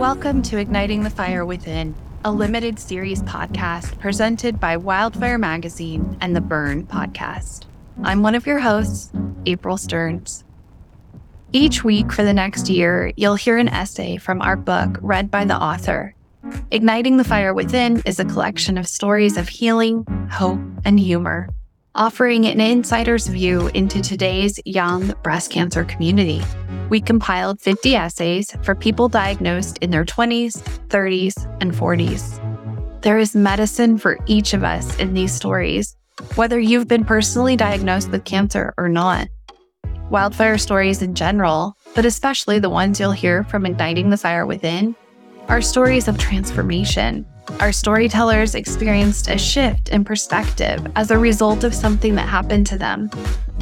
Welcome to Igniting the Fire Within, a limited series podcast presented by Wildfire Magazine and the Burn podcast. I'm one of your hosts, April Stearns. Each week for the next year, you'll hear an essay from our book read by the author. Igniting the Fire Within is a collection of stories of healing, hope, and humor, offering an insider's view into today's young breast cancer community we compiled 50 essays for people diagnosed in their 20s, 30s, and 40s. There is medicine for each of us in these stories, whether you've been personally diagnosed with cancer or not. Wildfire stories in general, but especially the ones you'll hear from Igniting the Fire Within, are stories of transformation. Our storytellers experienced a shift in perspective as a result of something that happened to them,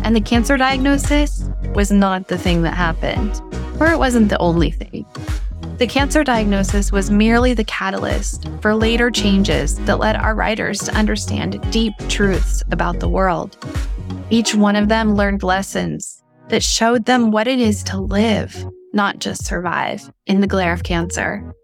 and the cancer diagnosis was not the thing that happened, or it wasn't the only thing. The cancer diagnosis was merely the catalyst for later changes that led our writers to understand deep truths about the world. Each one of them learned lessons that showed them what it is to live, not just survive, in the glare of cancer.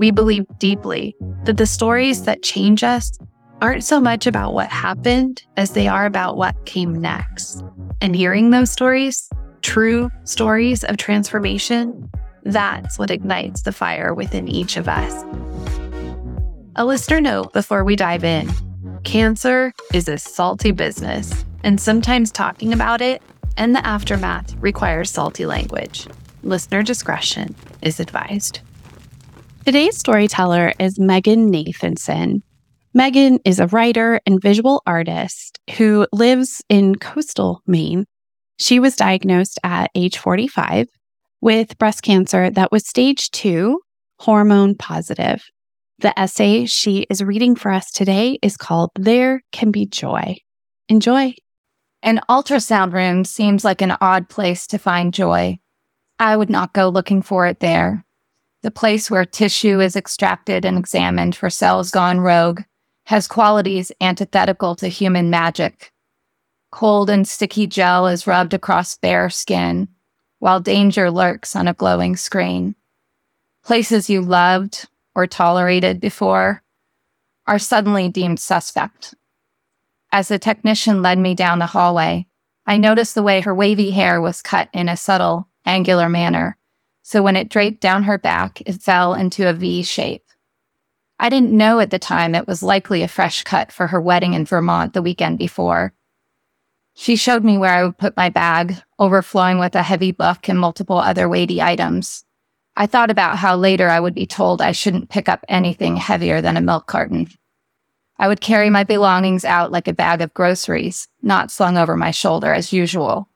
We believe deeply that the stories that change us aren't so much about what happened as they are about what came next. And hearing those stories, true stories of transformation, that's what ignites the fire within each of us. A listener note before we dive in cancer is a salty business, and sometimes talking about it and the aftermath requires salty language. Listener discretion is advised. Today's storyteller is Meghan Nathanson. Meghan is a writer and visual artist who lives in coastal Maine. She was diagnosed at age 45 with breast cancer that was stage two, hormone positive. The essay she is reading for us today is called There Can Be Joy. Enjoy. An ultrasound room seems like an odd place to find joy. I would not go looking for it there. The place where tissue is extracted and examined for cells gone rogue has qualities antithetical to human magic. Cold and sticky gel is rubbed across bare skin, while danger lurks on a glowing screen. Places you loved or tolerated before are suddenly deemed suspect. As the technician led me down the hallway, I noticed the way her wavy hair was cut in a subtle, angular manner, so when it draped down her back, it fell into a V shape. I didn't know at the time it was likely a fresh cut for her wedding in Vermont the weekend before. She showed me where I would put my bag, overflowing with a heavy book and multiple other weighty items. I thought about how later I would be told I shouldn't pick up anything heavier than a milk carton. I would carry my belongings out like a bag of groceries, not slung over my shoulder as usual.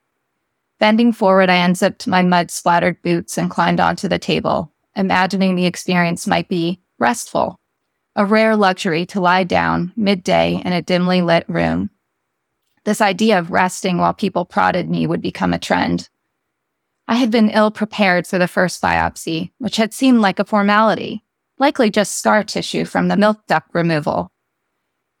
Bending forward, I unzipped my mud splattered boots and climbed onto the table, imagining the experience might be restful a rare luxury to lie down midday in a dimly lit room. This idea of resting while people prodded me would become a trend. I had been ill prepared for the first biopsy, which had seemed like a formality, likely just scar tissue from the milk duct removal.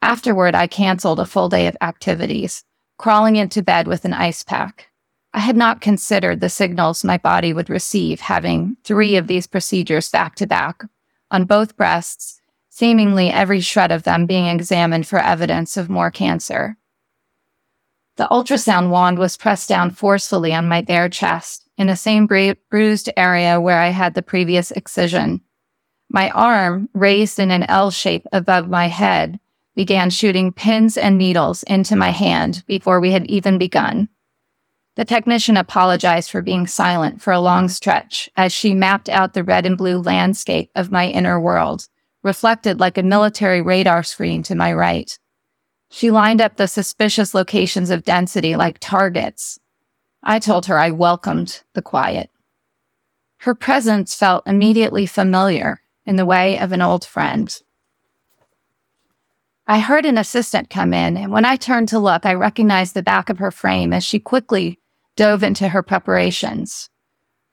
Afterward, I canceled a full day of activities, crawling into bed with an ice pack. I had not considered the signals my body would receive having three of these procedures back to back on both breasts seemingly every shred of them being examined for evidence of more cancer. The ultrasound wand was pressed down forcefully on my bare chest in the same bru- bruised area where I had the previous excision. My arm, raised in an L shape above my head, began shooting pins and needles into my hand before we had even begun. The technician apologized for being silent for a long stretch as she mapped out the red and blue landscape of my inner world reflected like a military radar screen to my right. She lined up the suspicious locations of density like targets. I told her I welcomed the quiet. Her presence felt immediately familiar in the way of an old friend. I heard an assistant come in, and when I turned to look, I recognized the back of her frame as she quickly dove into her preparations.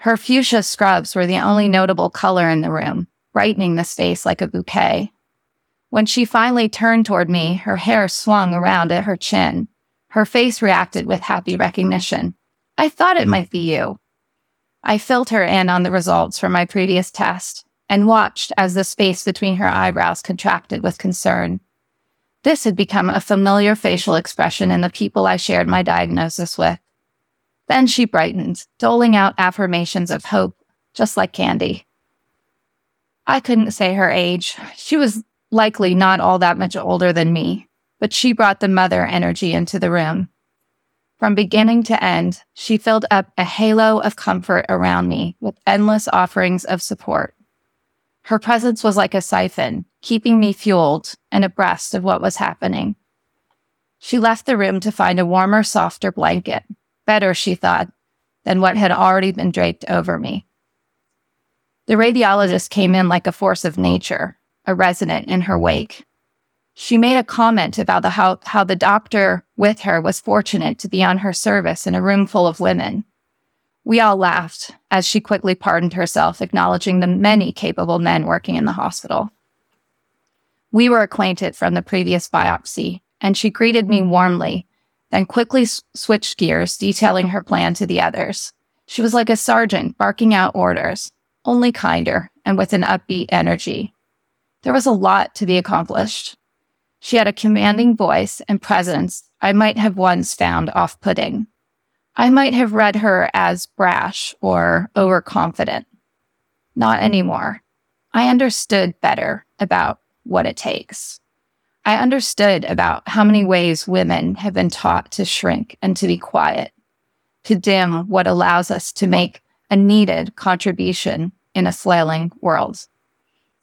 Her fuchsia scrubs were the only notable color in the room, brightening the space like a bouquet. When she finally turned toward me, her hair swung around at her chin. Her face reacted with happy recognition. I thought it might be you. I filled her in on the results from my previous test, and watched as the space between her eyebrows contracted with concern. This had become a familiar facial expression in the people I shared my diagnosis with. Then she brightened, doling out affirmations of hope, just like Candy. I couldn't say her age. She was likely not all that much older than me, but she brought the mother energy into the room. From beginning to end, she filled up a halo of comfort around me with endless offerings of support. Her presence was like a siphon, keeping me fueled and abreast of what was happening. She left the room to find a warmer, softer blanket, better, she thought, than what had already been draped over me. The radiologist came in like a force of nature, a resident in her wake. She made a comment about the, how, how the doctor with her was fortunate to be on her service in a room full of women. We all laughed as she quickly pardoned herself, acknowledging the many capable men working in the hospital. We were acquainted from the previous biopsy, and she greeted me warmly, then quickly s- switched gears, detailing her plan to the others. She was like a sergeant barking out orders, only kinder and with an upbeat energy. There was a lot to be accomplished. She had a commanding voice and presence I might have once found off putting. I might have read her as brash or overconfident. Not anymore. I understood better about what it takes. I understood about how many ways women have been taught to shrink and to be quiet, to dim what allows us to make a needed contribution in a flailing world.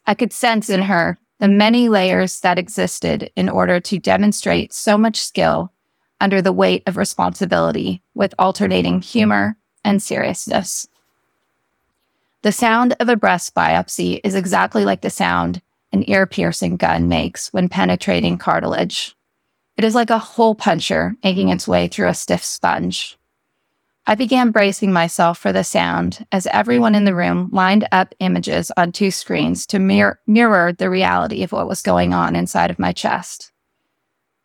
I could sense in her the many layers that existed in order to demonstrate so much skill under the weight of responsibility with alternating humor and seriousness. The sound of a breast biopsy is exactly like the sound an ear piercing gun makes when penetrating cartilage. It is like a hole puncher making its way through a stiff sponge. I began bracing myself for the sound as everyone in the room lined up images on two screens to mir- mirror the reality of what was going on inside of my chest.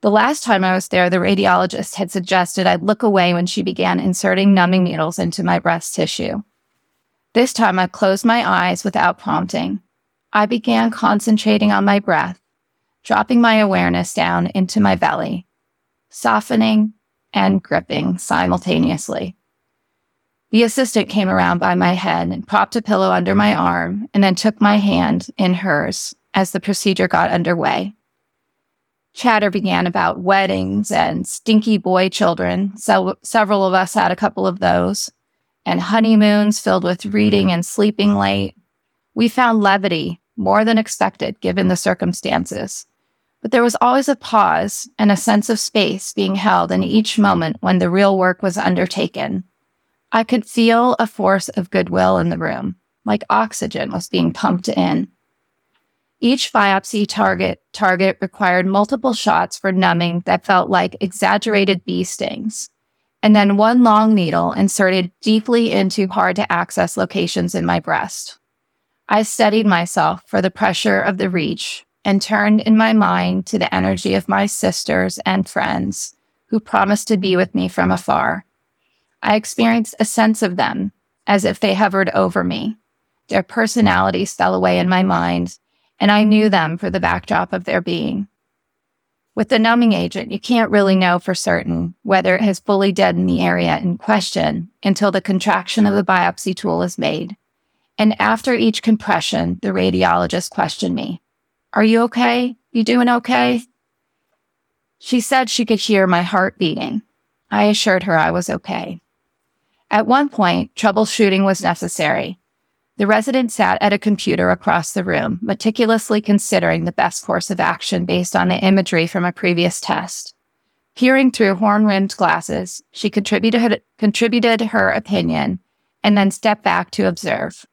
The last time I was there, the radiologist had suggested I look away when she began inserting numbing needles into my breast tissue. This time I closed my eyes without prompting. I began concentrating on my breath, dropping my awareness down into my belly, softening and gripping simultaneously. The assistant came around by my head and propped a pillow under my arm and then took my hand in hers as the procedure got underway. Chatter began about weddings and stinky boy children. So several of us had a couple of those, and honeymoons filled with reading and sleeping late. We found levity more than expected given the circumstances. But there was always a pause and a sense of space being held in each moment when the real work was undertaken I could feel a force of goodwill in the room, like oxygen was being pumped in. Each biopsy target target required multiple shots for numbing that felt like exaggerated bee stings, and then one long needle inserted deeply into hard to access locations in my breast. I steadied myself for the pressure of the reach and turned in my mind to the energy of my sisters and friends who promised to be with me from afar. I experienced a sense of them as if they hovered over me. Their personalities fell away in my mind, and I knew them for the backdrop of their being. With the numbing agent, you can't really know for certain whether it has fully deadened the area in question until the contraction of the biopsy tool is made. And after each compression, the radiologist questioned me Are you okay? You doing okay? She said she could hear my heart beating. I assured her I was okay. At one point, troubleshooting was necessary. The resident sat at a computer across the room, meticulously considering the best course of action based on the imagery from a previous test. Peering through horn rimmed glasses, she contributed, contributed her opinion and then stepped back to observe.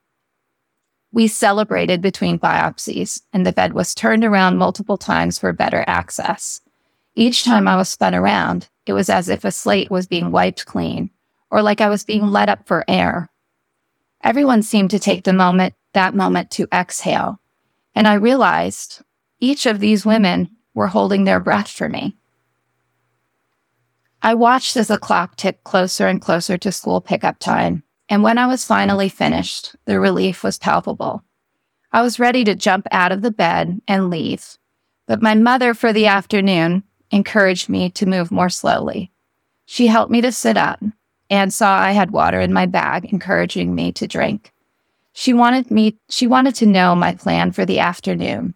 We celebrated between biopsies, and the bed was turned around multiple times for better access. Each time I was spun around, it was as if a slate was being wiped clean, or like I was being let up for air. Everyone seemed to take the moment, that moment to exhale. And I realized each of these women were holding their breath for me. I watched as the clock ticked closer and closer to school pickup time. And when I was finally finished, the relief was palpable. I was ready to jump out of the bed and leave, but my mother for the afternoon encouraged me to move more slowly. She helped me to sit up and saw I had water in my bag, encouraging me to drink. She wanted me, she wanted to know my plan for the afternoon.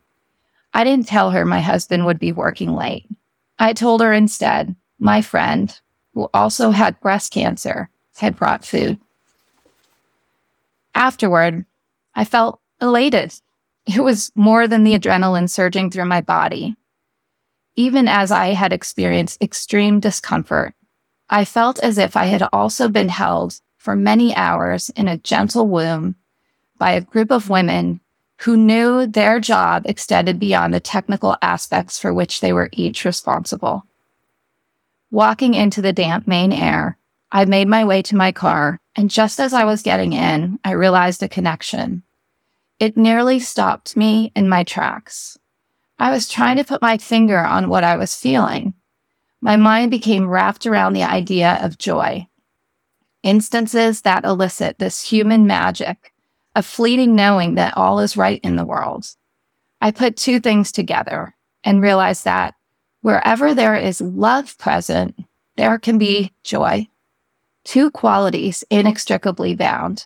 I didn't tell her my husband would be working late. I told her instead, my friend, who also had breast cancer, had brought food. Afterward, I felt elated. It was more than the adrenaline surging through my body. Even as I had experienced extreme discomfort, I felt as if I had also been held for many hours in a gentle womb by a group of women who knew their job extended beyond the technical aspects for which they were each responsible. Walking into the damp Maine air, I made my way to my car, and just as I was getting in, I realized a connection. It nearly stopped me in my tracks. I was trying to put my finger on what I was feeling. My mind became wrapped around the idea of joy. Instances that elicit this human magic, a fleeting knowing that all is right in the world. I put two things together and realized that wherever there is love present, there can be joy. Two qualities inextricably bound.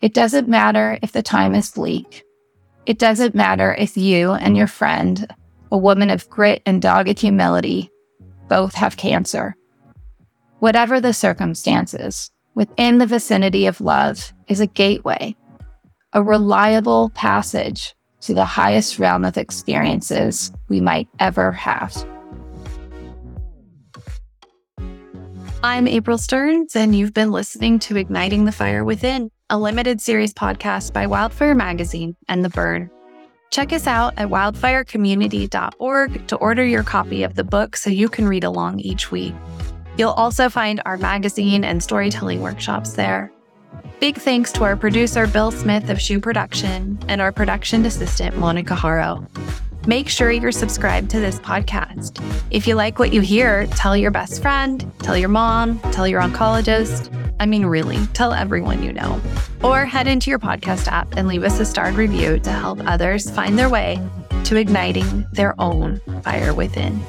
It doesn't matter if the time is bleak. It doesn't matter if you and your friend, a woman of grit and dogged humility, both have cancer. Whatever the circumstances, within the vicinity of love is a gateway, a reliable passage to the highest realm of experiences we might ever have. I'm April Stearns, and you've been listening to Igniting the Fire Within a limited series podcast by Wildfire Magazine and The Burn. Check us out at wildfirecommunity.org to order your copy of the book so you can read along each week. You'll also find our magazine and storytelling workshops there. Big thanks to our producer, Bill Smith of Shoe Production, and our production assistant, Monica Haro. Make sure you're subscribed to this podcast. If you like what you hear, tell your best friend, tell your mom, tell your oncologist. I mean, really, tell everyone you know. Or head into your podcast app and leave us a starred review to help others find their way to igniting their own fire within.